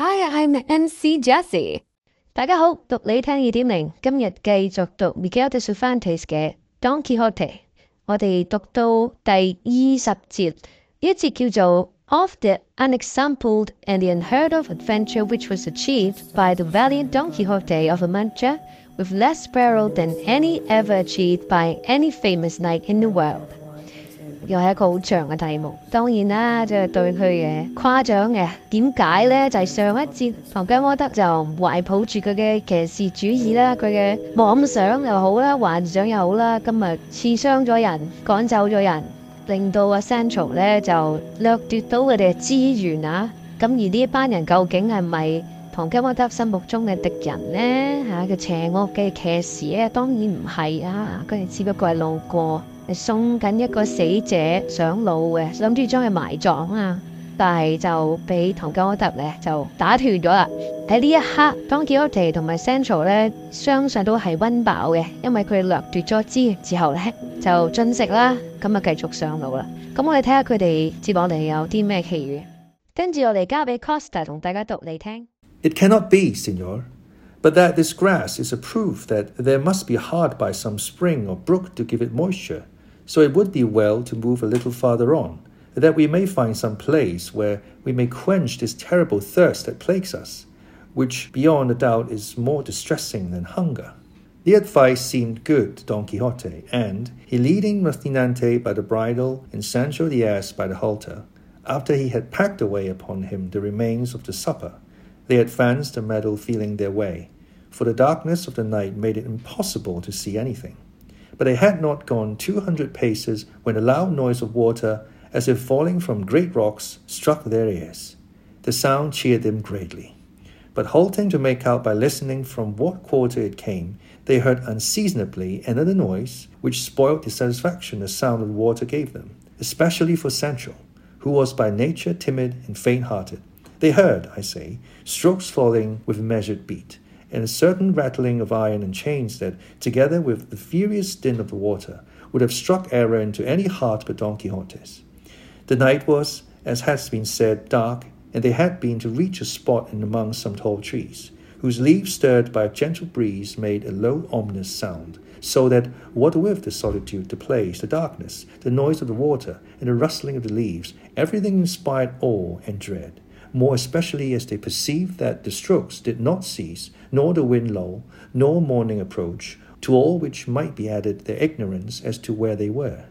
Hi, I'm MC Jessie。大家好，读你听二点零，今日继续读 Miguel de Cervantes 嘅 Don Quixote。我哋读到第二十节，呢一节叫做 Of the unexampled and the unheard of adventure which was achieved by the valiant Don Quixote of La Mancha with less peril than any ever achieved by any famous knight in the world。 又係一個好長嘅題目，當然啦，即係對佢嘅誇獎嘅點解呢？就係、是、上一節唐吉訶德就懷抱住佢嘅騎士主義啦，佢嘅妄想又好啦，幻想又好啦，今日刺傷咗人，趕走咗人，令到阿 Sancho 咧就掠奪到佢哋嘅資源啊！咁而呢一班人究竟係咪唐吉訶德心目中嘅敵人呢？嚇、啊，個邪惡嘅騎士咧，當然唔係啊！佢哋只不過係路過。 送緊一個死者上路嘅，諗住將佢埋葬啊！但係就俾唐吉訶德咧就打斷咗啦。喺呢一刻，Don Quixote 同埋 Sancho 咧，相信都係溫飽嘅，因為佢哋掠奪咗資源之後咧就進食啦，咁啊繼續上路啦。咁我哋睇下佢哋接落嚟有啲咩奇遇。跟住我哋交俾 Costa 同大家讀嚟聽。It cannot be, Senor. But that this grass is a proof that there must be hard by some spring or brook to give it moisture. So it would be well to move a little farther on, that we may find some place where we may quench this terrible thirst that plagues us, which beyond a doubt is more distressing than hunger. The advice seemed good to Don Quixote, and he leading Rocinante by the bridle and Sancho the ass by the halter, after he had packed away upon him the remains of the supper, they advanced the meadow feeling their way, for the darkness of the night made it impossible to see anything. But they had not gone two hundred paces when a loud noise of water, as if falling from great rocks, struck their ears. The sound cheered them greatly. But halting to make out by listening from what quarter it came, they heard unseasonably another noise, which spoiled the satisfaction the sound of water gave them, especially for Sancho, who was by nature timid and faint hearted. They heard, I say, strokes falling with measured beat, and a certain rattling of iron and chains that, together with the furious din of the water, would have struck error into any heart but Don Quixote's. The night was, as has been said, dark, and they had been to reach a spot in among some tall trees, whose leaves stirred by a gentle breeze made a low ominous sound, so that what with the solitude, the place, the darkness, the noise of the water, and the rustling of the leaves, everything inspired awe and dread more especially as they perceived that the strokes did not cease, nor the wind lull, nor morning approach, to all which might be added their ignorance as to where they were.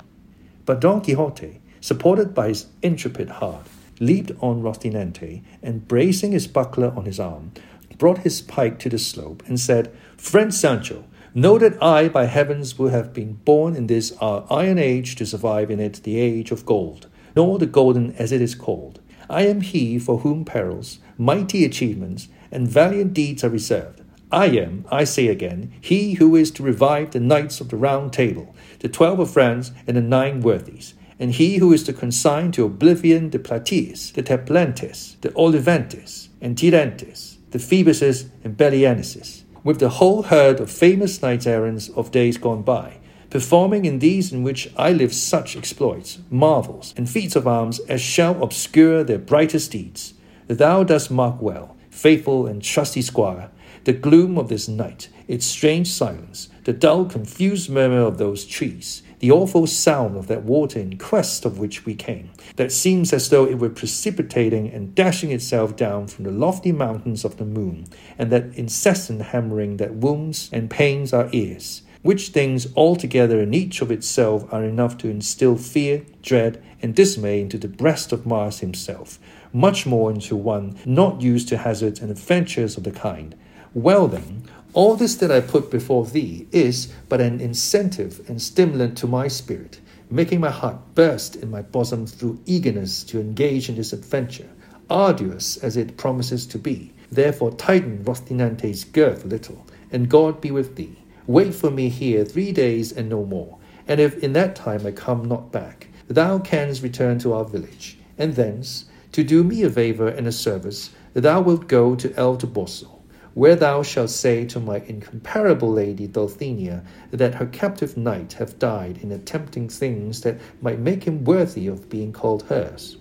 But Don Quixote, supported by his intrepid heart, leaped on Rocinante, and bracing his buckler on his arm, brought his pike to the slope, and said, Friend Sancho, know that I, by heavens, would have been born in this our iron age to survive in it the age of gold, nor the golden as it is called. I am he for whom perils, mighty achievements, and valiant deeds are reserved. I am, I say again, he who is to revive the knights of the round table, the twelve of France, and the nine worthies, and he who is to consign to oblivion the Platirs, the Tablantes, the Olivantes, and Tirantes, the Phoebuses and Belianises, with the whole herd of famous knights errants of days gone by, performing in these in which I live such exploits, marvels, and feats of arms as shall obscure their brightest deeds. Thou dost mark well, faithful and trusty squire, the gloom of this night, its strange silence, the dull, confused murmur of those trees, the awful sound of that water in quest of which we came, that seems as though it were precipitating and dashing itself down from the lofty mountains of the moon, and that incessant hammering that wounds and pains our ears which things altogether in each of itself are enough to instill fear, dread, and dismay into the breast of Mars himself, much more into one not used to hazards and adventures of the kind. Well then, all this that I put before thee is but an incentive and stimulant to my spirit, making my heart burst in my bosom through eagerness to engage in this adventure, arduous as it promises to be. Therefore tighten Rocinante's girth a little, and God be with thee. Wait for me here three days and no more, and if in that time I come not back, thou canst return to our village, and thence, to do me a favour and a service, thou wilt go to El Toboso, where thou shalt say to my incomparable lady Dulcinea that her captive knight hath died in attempting things that might make him worthy of being called hers.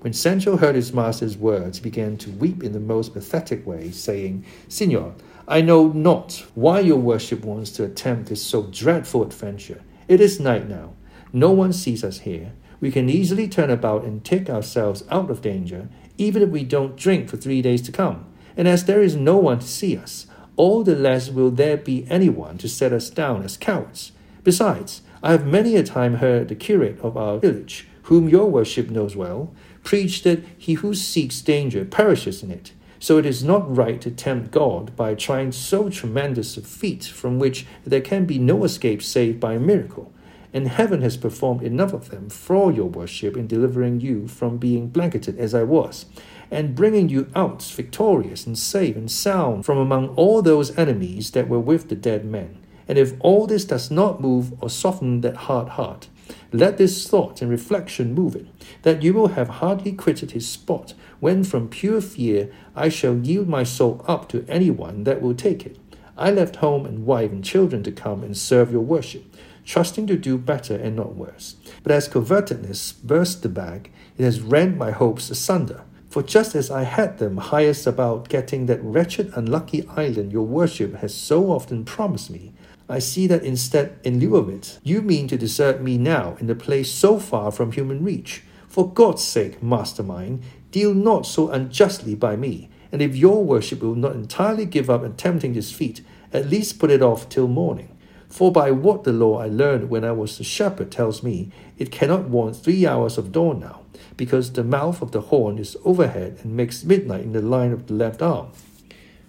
When Sancho heard his master's words, he began to weep in the most pathetic way, saying, Signor, I know not why your worship wants to attempt this so dreadful adventure. It is night now. No one sees us here. We can easily turn about and take ourselves out of danger, even if we don't drink for three days to come. And as there is no one to see us, all the less will there be anyone to set us down as cowards. Besides, I have many a time heard the curate of our village, whom your worship knows well, preach that he who seeks danger perishes in it. So it is not right to tempt God by trying so tremendous a feat from which there can be no escape save by a miracle. And heaven has performed enough of them for your worship in delivering you from being blanketed as I was, and bringing you out victorious and safe and sound from among all those enemies that were with the dead men. And if all this does not move or soften that hard heart, let this thought and reflection move it, that you will have hardly quitted his spot when from pure fear I shall yield my soul up to anyone that will take it. I left home and wife and children to come and serve your worship, trusting to do better and not worse. But as covetousness burst the bag, it has rent my hopes asunder. For just as I had them highest about getting that wretched unlucky island your worship has so often promised me, I see that instead, in lieu of it, you mean to desert me now in a place so far from human reach. For God's sake, master mine, deal not so unjustly by me, and if your worship will not entirely give up attempting this feat, at least put it off till morning. For by what the law I learned when I was a shepherd tells me, it cannot want three hours of dawn now, because the mouth of the horn is overhead and makes midnight in the line of the left arm.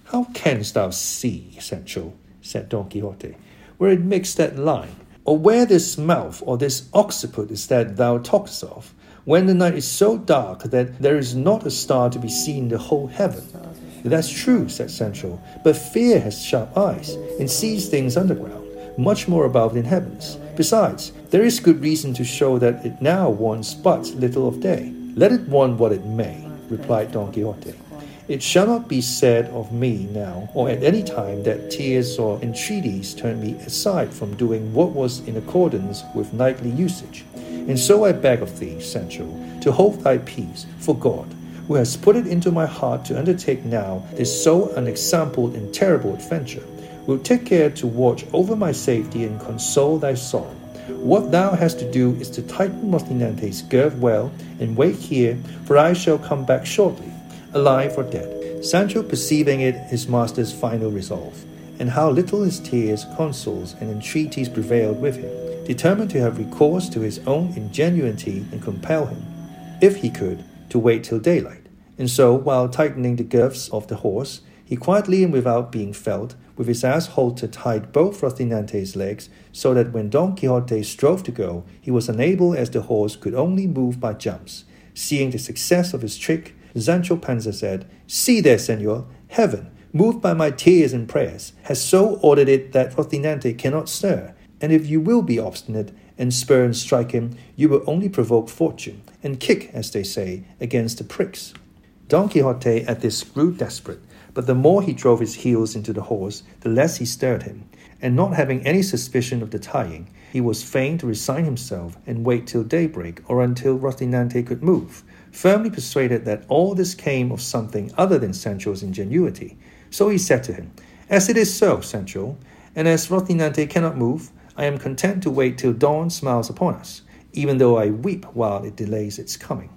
How canst thou see, Sancho, said Don Quixote, where it makes that line, or where this mouth or this occiput is that thou talkest of, when the night is so dark that there is not a star to be seen in the whole heaven? That's true, said Sancho, but fear has sharp eyes and sees things underground, much more above than heavens. Besides, there is good reason to show that it now wants but little of day. Let it want what it may, replied Don Quixote. It shall not be said of me now or at any time that tears or entreaties turned me aside from doing what was in accordance with knightly usage. And so I beg of thee, Sancho, to hold thy peace, for God, who has put it into my heart to undertake now this so unexampled and terrible adventure, will take care to watch over my safety and console thy sorrow. What thou hast to do is to tighten Rocinante's girth well and wait here, for I shall come back shortly alive or dead. Sancho perceiving it his master's final resolve, and how little his tears, consoles, and entreaties prevailed with him, determined to have recourse to his own ingenuity and compel him, if he could, to wait till daylight. And so, while tightening the girths of the horse, he quietly and without being felt, with his ass halter tied both Rocinante's legs, so that when Don Quixote strove to go, he was unable as the horse could only move by jumps. Seeing the success of his trick, Sancho Panza said, See there, senor, heaven, moved by my tears and prayers, has so ordered it that Rocinante cannot stir, and if you will be obstinate and spur and strike him, you will only provoke fortune, and kick, as they say, against the pricks. Don Quixote at this grew desperate, but the more he drove his heels into the horse, the less he stirred him, and not having any suspicion of the tying, he was fain to resign himself and wait till daybreak or until Rocinante could move, firmly persuaded that all this came of something other than Sancho's ingenuity. So he said to him, As it is so, Sancho, and as Rocinante cannot move, I am content to wait till dawn smiles upon us, even though I weep while it delays its coming.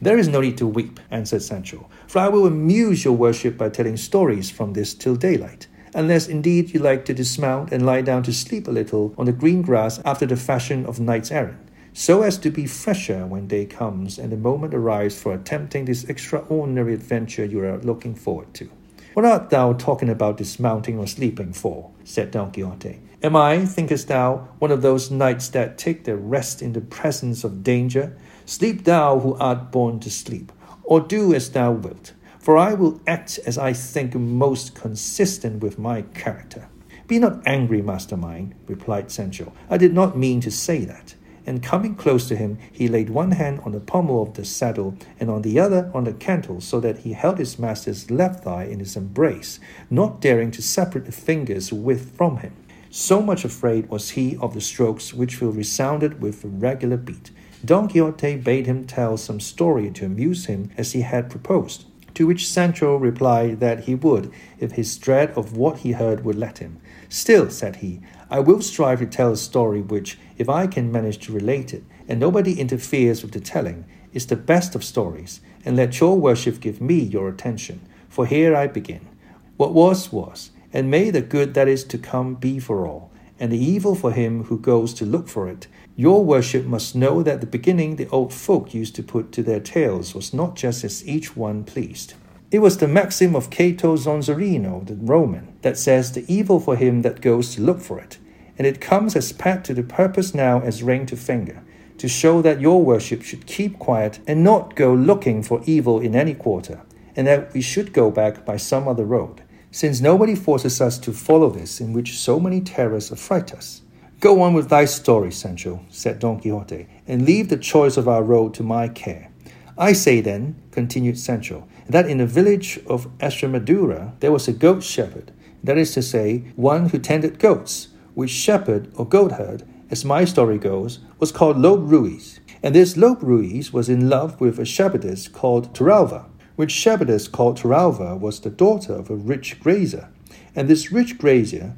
There is no need to weep, answered Sancho, for I will amuse your worship by telling stories from this till daylight, unless indeed you like to dismount and lie down to sleep a little on the green grass after the fashion of knights errant so as to be fresher when day comes and the moment arrives for attempting this extraordinary adventure you are looking forward to. What art thou talking about dismounting or sleeping for? said Don Quixote. Am I, thinkest thou, one of those knights that take their rest in the presence of danger? Sleep thou who art born to sleep, or do as thou wilt, for I will act as I think most consistent with my character. Be not angry, master mine, replied Sancho. I did not mean to say that and coming close to him, he laid one hand on the pommel of the saddle and on the other on the cantle, so that he held his master's left thigh in his embrace, not daring to separate the fingers with from him. So much afraid was he of the strokes which will resounded with a regular beat. Don Quixote bade him tell some story to amuse him as he had proposed. To which Sancho replied that he would, if his dread of what he heard would let him. Still, said he, I will strive to tell a story which, if I can manage to relate it, and nobody interferes with the telling, is the best of stories, and let your worship give me your attention. For here I begin. What was, was, and may the good that is to come be for all, and the evil for him who goes to look for it. Your worship must know that the beginning the old folk used to put to their tales was not just as each one pleased. It was the maxim of Cato Zonzorino, the Roman, that says the evil for him that goes to look for it, and it comes as pat to the purpose now as ring to finger, to show that your worship should keep quiet and not go looking for evil in any quarter, and that we should go back by some other road, since nobody forces us to follow this in which so many terrors affright us. Go on with thy story, Sancho, said Don Quixote, and leave the choice of our road to my care. I say then, continued Sancho, that in the village of Estremadura there was a goat shepherd, that is to say, one who tended goats, which shepherd or goat herd, as my story goes, was called Lope Ruiz. And this Lope Ruiz was in love with a shepherdess called Torralva, which shepherdess called Torralva was the daughter of a rich grazier. And this rich grazier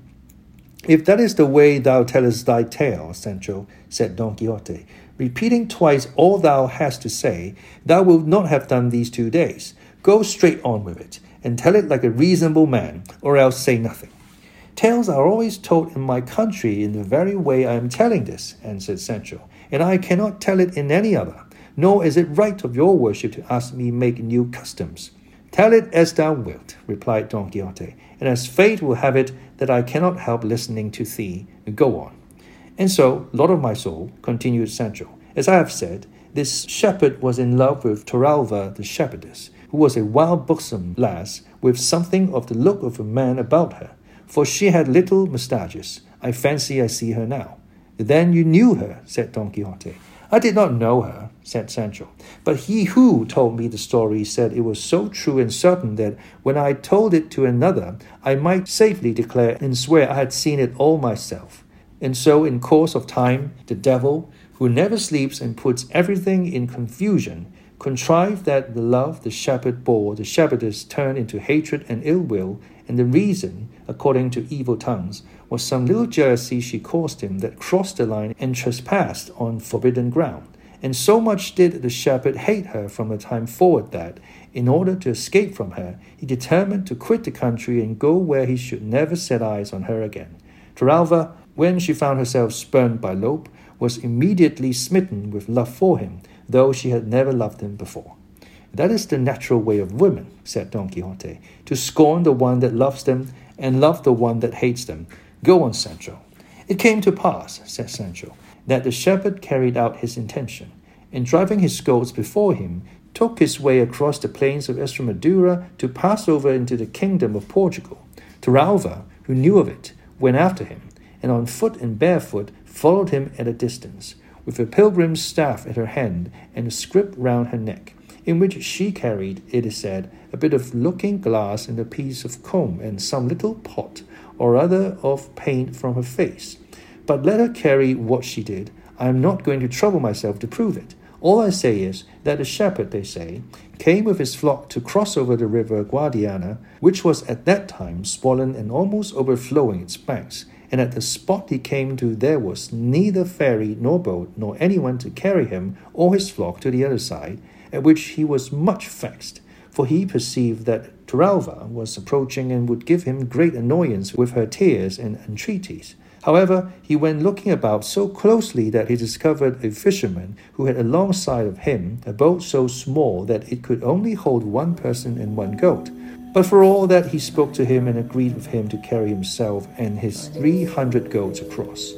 if that is the way thou tellest thy tale, Sancho, said Don Quixote, repeating twice all thou hast to say, thou wilt not have done these two days. Go straight on with it, and tell it like a reasonable man, or else say nothing. Tales are always told in my country in the very way I am telling this, answered Sancho, and I cannot tell it in any other, nor is it right of your worship to ask me make new customs. Tell it as thou wilt, replied Don Quixote, and as fate will have it that I cannot help listening to thee, go on. And so, Lord of my soul, continued Sancho, as I have said, this shepherd was in love with Torralva the shepherdess, who was a wild buxom lass with something of the look of a man about her, for she had little moustaches. I fancy I see her now. Then you knew her, said Don Quixote. I did not know her, said Sancho, but he who told me the story said it was so true and certain that when I told it to another, I might safely declare and swear I had seen it all myself. And so, in course of time, the devil, who never sleeps and puts everything in confusion, contrived that the love the shepherd bore the shepherdess turned into hatred and ill will, and the reason, according to evil tongues, was some little jealousy she caused him that crossed the line and trespassed on forbidden ground. And so much did the shepherd hate her from the time forward that, in order to escape from her, he determined to quit the country and go where he should never set eyes on her again. Torralva, when she found herself spurned by Lope, was immediately smitten with love for him, though she had never loved him before. That is the natural way of women, said Don Quixote, to scorn the one that loves them and love the one that hates them, Go on, Sancho. It came to pass, said Sancho, that the shepherd carried out his intention, and driving his goats before him, took his way across the plains of Estremadura to pass over into the kingdom of Portugal. Torralva, who knew of it, went after him, and on foot and barefoot followed him at a distance, with a pilgrim's staff at her hand and a scrip round her neck, in which she carried, it is said, a bit of looking glass and a piece of comb and some little pot or other of paint from her face. But let her carry what she did. I am not going to trouble myself to prove it. All I say is that the shepherd, they say, came with his flock to cross over the river Guadiana, which was at that time swollen and almost overflowing its banks. And at the spot he came to, there was neither ferry nor boat, nor anyone to carry him or his flock to the other side, at which he was much vexed, for he perceived that Torralva was approaching and would give him great annoyance with her tears and entreaties. However, he went looking about so closely that he discovered a fisherman who had alongside of him a boat so small that it could only hold one person and one goat. But for all that, he spoke to him and agreed with him to carry himself and his three hundred goats across.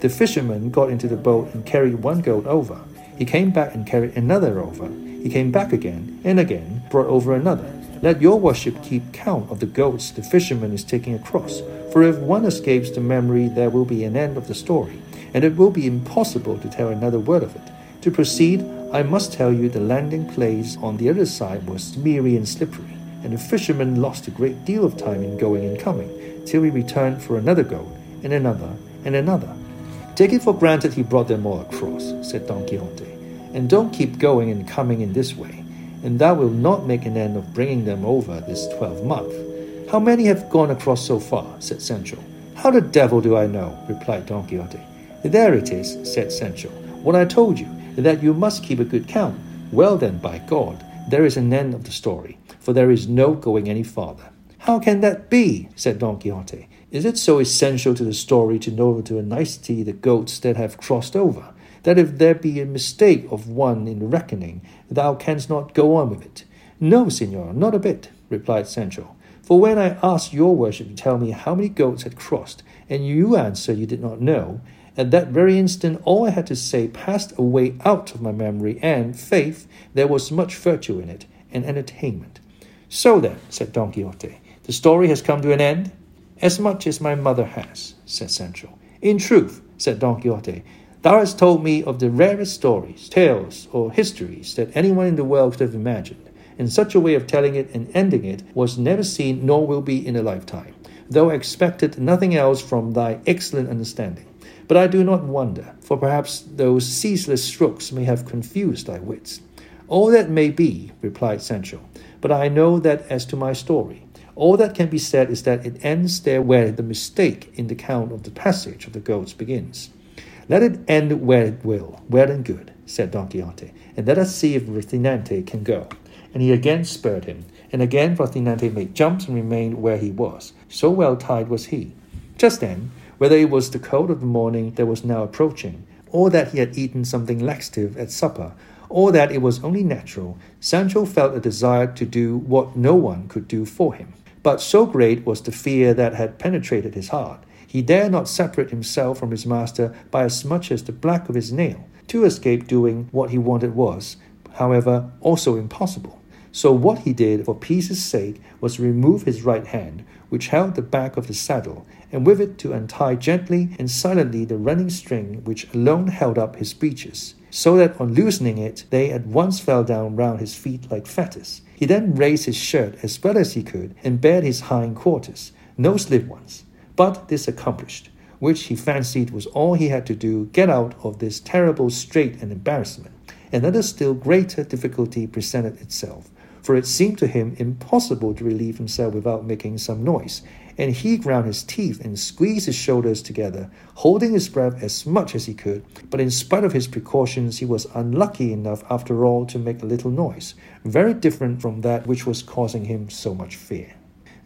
The fisherman got into the boat and carried one goat over. He came back and carried another over. He came back again and again, brought over another. Let your worship keep count of the goats the fisherman is taking across, for if one escapes the memory, there will be an end of the story, and it will be impossible to tell another word of it. To proceed, I must tell you the landing place on the other side was smeary and slippery, and the fisherman lost a great deal of time in going and coming, till he returned for another goat, and another, and another. Take it for granted he brought them all across, said Don Quixote. and don't keep going and coming in this way, and thou wilt not make an end of bringing them over this twelve month. How many have gone across so far? said Sancho. How the devil do I know? replied Don Quixote. There it is, said Sancho. What I told you, that you must keep a good count. Well then, by God, there is an end of the story, for there is no going any farther. How can that be? said Don Quixote. Is it so essential to the story to know to a nicety the goats that have crossed over, that if there be a mistake of one in the reckoning, thou canst not go on with it? No, señor, not a bit, replied Sancho. For when I asked your worship to tell me how many goats had crossed, and you answered you did not know, at that very instant all I had to say passed away out of my memory, and, faith, there was much virtue in it, and entertainment. So then, said Don Quixote, the story has come to an end? As much as my mother has, said Sancho. In truth, said Don Quixote, thou hast told me of the rarest stories, tales, or histories that anyone in the world could have imagined and such a way of telling it and ending it was never seen nor will be in a lifetime, though I expected nothing else from thy excellent understanding. But I do not wonder, for perhaps those ceaseless strokes may have confused thy wits. All that may be, replied Sancho, but I know that as to my story, all that can be said is that it ends there where the mistake in the count of the passage of the goats begins. Let it end where it will, well and good, said Don Quixote, and let us see if Rocinante can go and he again spurred him. And again Rocinante made jumps and remained where he was, so well tied was he. Just then, whether it was the cold of the morning that was now approaching, or that he had eaten something laxative at supper, or that it was only natural, Sancho felt a desire to do what no one could do for him. But so great was the fear that had penetrated his heart, he dare not separate himself from his master by as much as the black of his nail. To escape doing what he wanted was, however, also impossible. So what he did for peace's sake was to remove his right hand, which held the back of the saddle, and with it to untie gently and silently the running string which alone held up his breeches, so that on loosening it they at once fell down round his feet like fetters. He then raised his shirt as well as he could and bared his hind quarters, no slip ones. But this accomplished, which he fancied was all he had to do, get out of this terrible strait and embarrassment. Another still greater difficulty presented itself, for it seemed to him impossible to relieve himself without making some noise, and he ground his teeth and squeezed his shoulders together, holding his breath as much as he could. But in spite of his precautions, he was unlucky enough after all to make a little noise, very different from that which was causing him so much fear.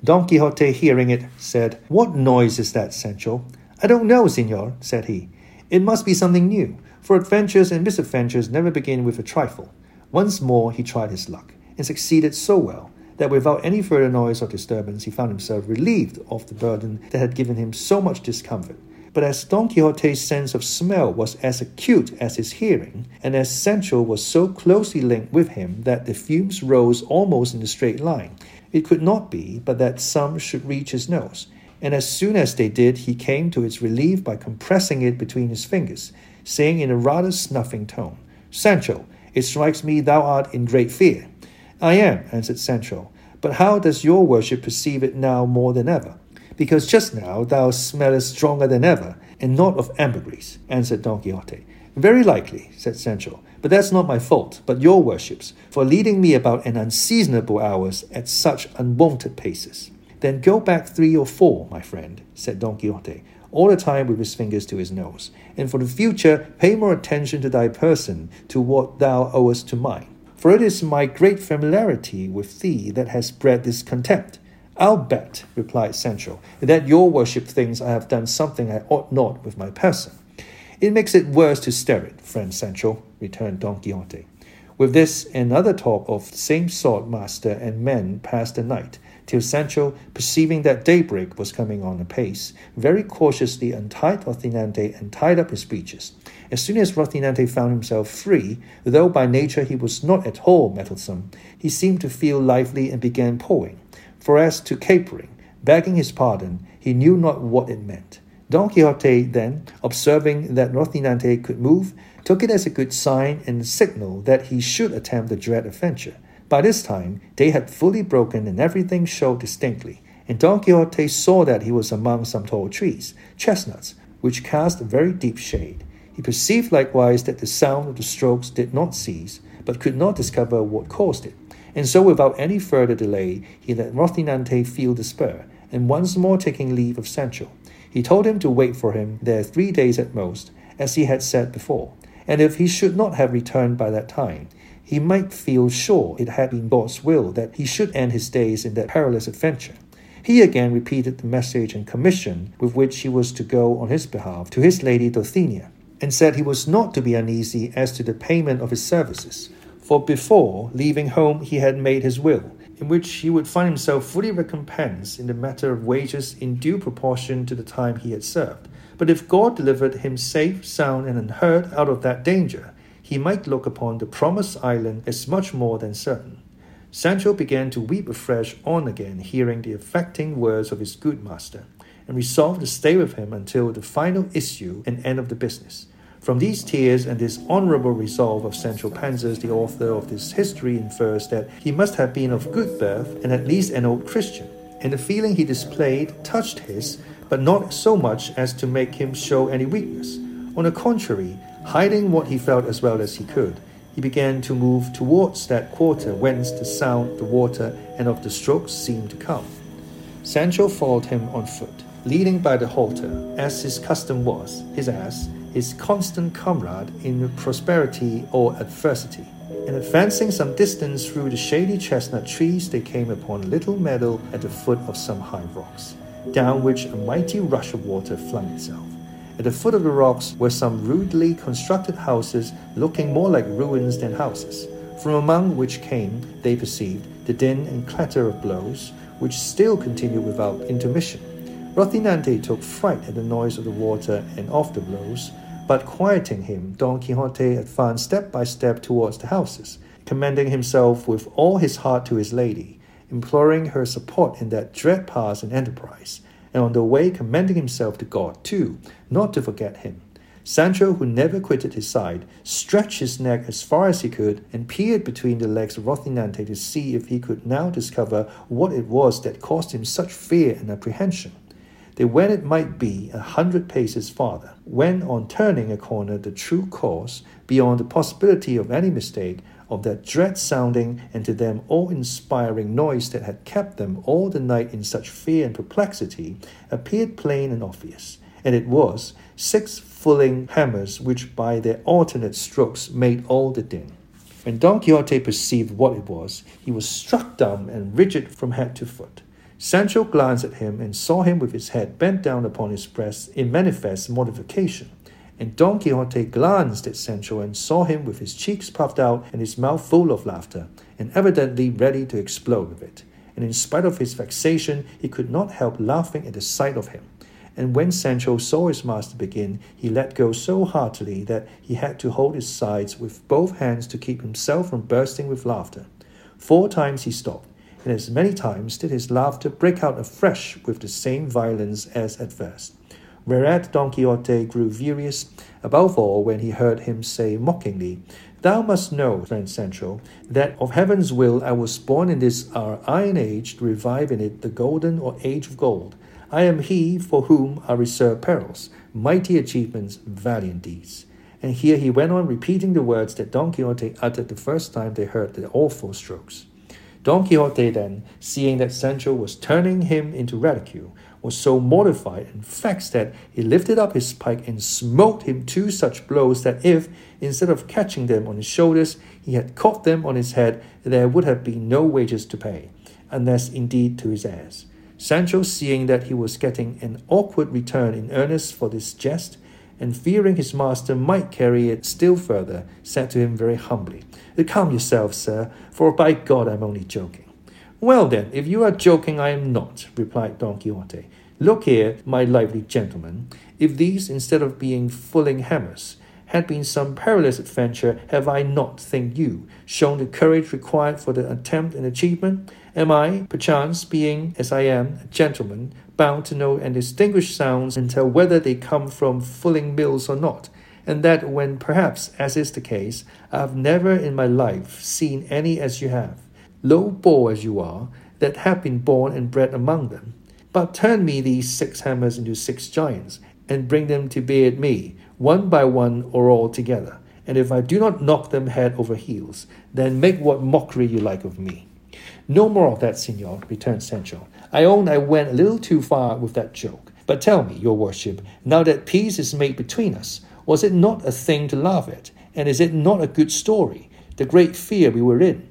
Don Quixote, hearing it, said, What noise is that, Sancho? I don't know, senor, said he. It must be something new, for adventures and misadventures never begin with a trifle. Once more he tried his luck and succeeded so well that without any further noise or disturbance, he found himself relieved of the burden that had given him so much discomfort. But as Don Quixote's sense of smell was as acute as his hearing, and as Sancho was so closely linked with him that the fumes rose almost in a straight line, it could not be but that some should reach his nose. And as soon as they did, he came to its relief by compressing it between his fingers, saying in a rather snuffing tone, Sancho, it strikes me thou art in great fear. I am, answered Sancho. But how does your worship perceive it now more than ever? Because just now thou smellest stronger than ever, and not of ambergris, answered Don Quixote. Very likely, said Sancho, but that's not my fault, but your worship's, for leading me about an unseasonable hours at such unwonted paces. Then go back three or four, my friend, said Don Quixote, all the time with his fingers to his nose, and for the future pay more attention to thy person to what thou owest to mine. For it is my great familiarity with thee that has bred this contempt. I'll bet, replied Sancho, that your worship thinks I have done something I ought not with my person. It makes it worse to stir it, friend Sancho, returned Don Quixote. With this and other talk of the same sort master and men passed the night, till Sancho, perceiving that daybreak was coming on apace, very cautiously untied Rocinante and tied up his breeches. As soon as Rocinante found himself free, though by nature he was not at all mettlesome, he seemed to feel lively and began pawing. For as to capering, begging his pardon, he knew not what it meant. Don Quixote then, observing that Rocinante could move, took it as a good sign and signal that he should attempt the dread adventure. By this time, day had fully broken and everything showed distinctly, and Don Quixote saw that he was among some tall trees, chestnuts, which cast a very deep shade. He perceived likewise that the sound of the strokes did not cease, but could not discover what caused it. And so, without any further delay, he let Rocinante feel the spur, and once more taking leave of Sancho, he told him to wait for him there three days at most, as he had said before, and if he should not have returned by that time, he might feel sure it had been God's will that he should end his days in that perilous adventure. He again repeated the message and commission with which he was to go on his behalf to his lady Dulcinea, and said he was not to be uneasy as to the payment of his services, for before leaving home he had made his will, in which he would find himself fully recompensed in the matter of wages in due proportion to the time he had served. But if God delivered him safe, sound, and unhurt out of that danger, he might look upon the promised island as much more than certain. Sancho began to weep afresh on again, hearing the affecting words of his good master, and resolved to stay with him until the final issue and end of the business. From these tears and this honorable resolve of Sancho Panza, the author of this history infers that he must have been of good birth and at least an old Christian, and the feeling he displayed touched his, but not so much as to make him show any weakness. On the contrary, hiding what he felt as well as he could, he began to move towards that quarter whence the sound, the water, and of the strokes seemed to come. Sancho followed him on foot, leading by the halter, as his custom was, his ass, his constant comrade in prosperity or adversity. And advancing some distance through the shady chestnut trees, they came upon a little meadow at the foot of some high rocks, down which a mighty rush of water flung itself. At the foot of the rocks were some rudely constructed houses looking more like ruins than houses, from among which came, they perceived, the din and clatter of blows, which still continued without intermission. Rocinante took fright at the noise of the water and of the blows, but quieting him, Don Quixote advanced step by step towards the houses, commending himself with all his heart to his lady, imploring her support in that dread pass and enterprise, and on the way commending himself to God too, not to forget him. Sancho, who never quitted his side, stretched his neck as far as he could and peered between the legs of Rocinante to see if he could now discover what it was that caused him such fear and apprehension. They went it might be a hundred paces farther, when on turning a corner the true cause, beyond the possibility of any mistake, of that dread sounding and to them awe inspiring noise that had kept them all the night in such fear and perplexity, appeared plain and obvious, and it was six fulling hammers which by their alternate strokes made all the din. When Don Quixote perceived what it was, he was struck dumb and rigid from head to foot. Sancho glanced at him and saw him with his head bent down upon his breast in manifest mortification. And Don Quixote glanced at Sancho and saw him with his cheeks puffed out and his mouth full of laughter, and evidently ready to explode with it. And in spite of his vexation, he could not help laughing at the sight of him. And when Sancho saw his master begin, he let go so heartily that he had to hold his sides with both hands to keep himself from bursting with laughter. Four times he stopped, and as many times did his laughter break out afresh with the same violence as at first. Whereat Don Quixote grew furious, above all when he heard him say mockingly, Thou must know, friend Sancho, that of heaven's will I was born in this our iron age to revive in it the golden or age of gold. I am he for whom are reserved perils, mighty achievements, valiant deeds. And here he went on repeating the words that Don Quixote uttered the first time they heard the awful strokes. Don Quixote then, seeing that Sancho was turning him into ridicule, was so mortified and vexed that he lifted up his pike and smote him two such blows that if, instead of catching them on his shoulders, he had caught them on his head, there would have been no wages to pay, unless indeed to his heirs. Sancho, seeing that he was getting an awkward return in earnest for this jest, and fearing his master might carry it still further, said to him very humbly, Calm yourself, sir, for by God I'm only joking. Well, then, if you are joking, I am not, replied Don Quixote. Look here, my lively gentleman, if these, instead of being fulling hammers, had been some perilous adventure, have I not, think you, shown the courage required for the attempt and achievement? Am I, perchance, being, as I am, a gentleman, bound to know and distinguish sounds and tell whether they come from fulling mills or not? And that when perhaps, as is the case, I have never in my life seen any as you have low born as you are, that have been born and bred among them. But turn me these six hammers into six giants, and bring them to bear at me, one by one or all together. And if I do not knock them head over heels, then make what mockery you like of me. No more of that, senor, returned Sancho. I own I went a little too far with that joke. But tell me, your worship, now that peace is made between us, was it not a thing to laugh at? And is it not a good story? The great fear we were in,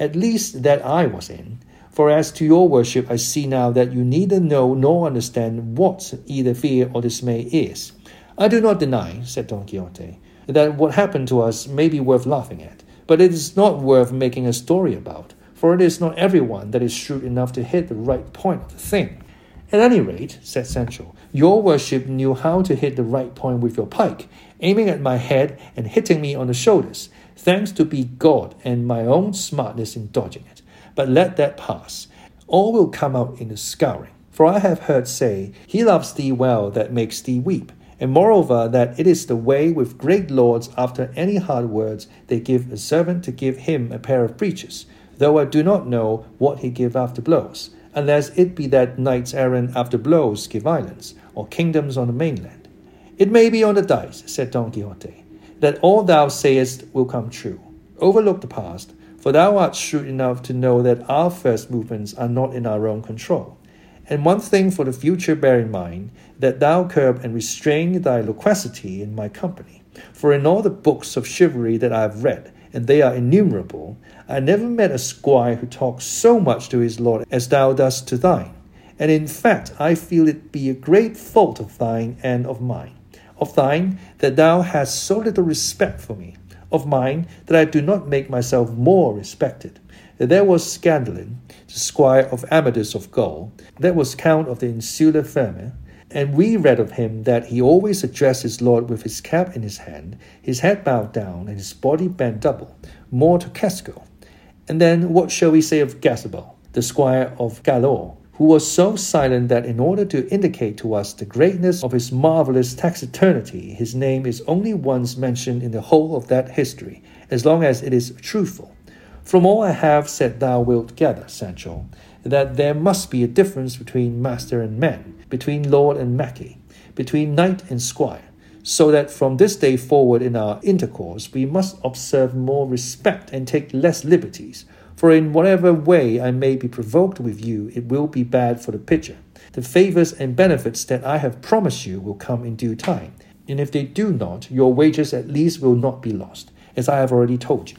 at least that I was in. For as to your worship, I see now that you neither know nor understand what either fear or dismay is. I do not deny, said Don Quixote, that what happened to us may be worth laughing at, but it is not worth making a story about, for it is not everyone that is shrewd enough to hit the right point of the thing. At any rate, said Sancho, your worship knew how to hit the right point with your pike, aiming at my head and hitting me on the shoulders, thanks to be God and my own smartness in dodging it. But let that pass. All will come out in the scouring. For I have heard say, He loves thee well that makes thee weep. And moreover, that it is the way with great lords after any hard words they give a servant to give him a pair of breeches, though I do not know what he give after blows, unless it be that knights errant after blows give islands, or kingdoms on the mainland. It may be on the dice, said Don Quixote, that all thou sayest will come true. Overlook the past, for thou art shrewd enough to know that our first movements are not in our own control. And one thing for the future bear in mind, that thou curb and restrain thy loquacity in my company. For in all the books of chivalry that I have read, and they are innumerable, I never met a squire who talked so much to his lord as thou dost to thine. And in fact, I feel it be a great fault of thine and of mine. Of thine, that thou hast so little respect for me. Of mine, that I do not make myself more respected. There was Gandalin, the squire of Amadis of Gaul, that was count of the Insula Firme, and we read of him that he always addressed his lord with his cap in his hand, his head bowed down, and his body bent double, more Turquesco. And then what shall we say of Gasabal, the squire of Galaor, who was so silent that in order to indicate to us the greatness of his marvelous taciturnity, his name is only once mentioned in the whole of that history, as long as it is truthful. From all I have said thou wilt gather, Sancho, that there must be a difference between master and man, between lord and lackey, between knight and squire, so that from this day forward in our intercourse we must observe more respect and take less liberties. For in whatever way I may be provoked with you, it will be bad for the picture. The favors and benefits that I have promised you will come in due time, and if they do not, your wages at least will not be lost, as I have already told you.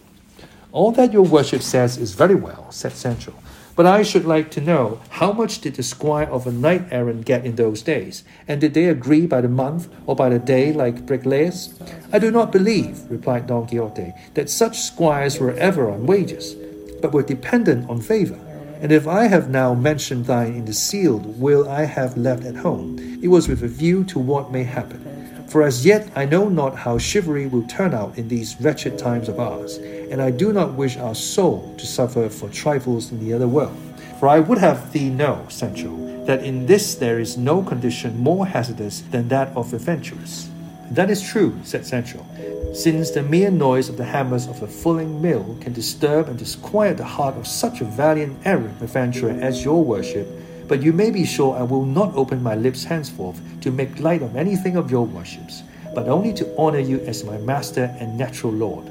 All that your worship says is very well, said Sancho. But I should like to know how much did the squire of a knight errant get in those days, and did they agree by the month or by the day like bricklayers? I do not believe, replied Don Quixote, that such squires were ever on wages, but were dependent on favour. And if I have now mentioned thine in the sealed will I have left at home, it was with a view to what may happen. For as yet I know not how chivalry will turn out in these wretched times of ours, and I do not wish our soul to suffer for trifles in the other world. For I would have thee know, Sancho, that in this there is no condition more hazardous than that of adventurers. That is true, said Sancho, since the mere noise of the hammers of a fulling mill can disturb and disquiet the heart of such a valiant errant adventurer as your worship, but you may be sure I will not open my lips henceforth to make light of anything of your worships, but only to honor you as my master and natural lord.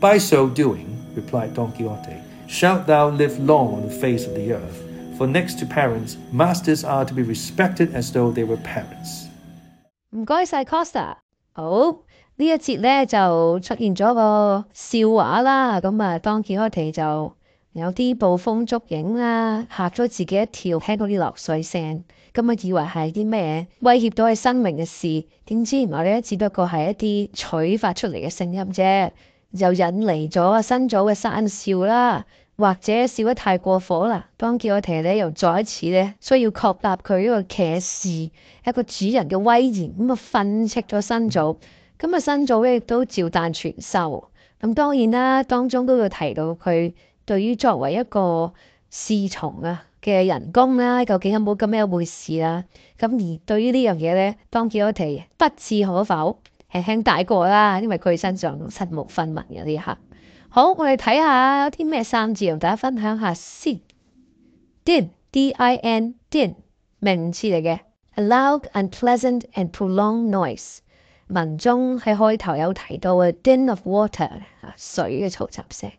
By so doing, replied Don Quixote, shalt thou live long on the face of the earth, for next to parents, masters are to be respected as though they were parents. 唔该晒 Costa。 好，呢一節咧就出現咗個笑話啦。咁啊，當 Quixote 就有啲捕風捉影啦，嚇咗自己一跳，聽到啲流水聲，咁啊以為係啲咩威脅到佢生命嘅事，點知原來咧只不過係一啲取發出嚟嘅聲音啫，就引嚟咗啊新組嘅山笑啦。 或者笑得太過火啦，當 Quixote 咧又再一次咧需要確立佢呢個騎士一個主人嘅威嚴，咁啊訓斥咗新組，咁啊新組咧亦都照單全收。咁當然啦，當中都要提到佢。對於作為一個侍從啊嘅人工啦，究竟有冇咁樣一回事啦？咁而對於呢樣嘢咧，當叫我哋不置可否，輕輕帶過啦，因為佢身上身無分文嘅呢一刻。 好，我哋睇下有啲咩生字同大家分享下先。din d i n din 名詞嚟嘅，a loud, unpleasant and prolonged noise 文中喺開頭有提到嘅 din of water 啊水嘅嘈雜聲。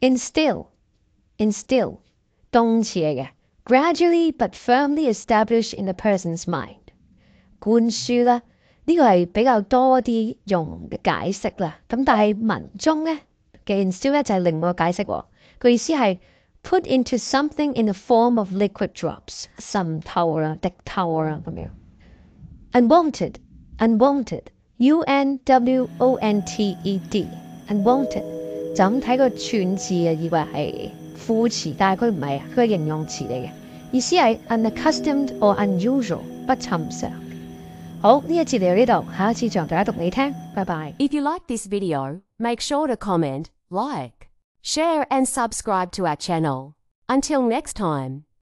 instill instill 動詞嚟嘅，gradually but firmly established in a person's mind。灌輸啦，呢個係比較多啲用嘅解釋啦。咁但係文中咧 嘅 instill 咧就係另外一個解釋喎。個意思係 put into something in the form of liquid drops，滲透啦、滴透啦咁樣。unwanted unwanted u n w o n t e d unwanted 就咁睇個串字啊，以為係副詞，但係佢唔係啊，佢係形容詞嚟嘅，意思係 unaccustomed or unusual 不尋常。好，呢一節嚟到呢度，下一次再同大家讀你聽，拜拜。 If you like this video, make sure to comment, like, share, and subscribe to our channel. Until next time.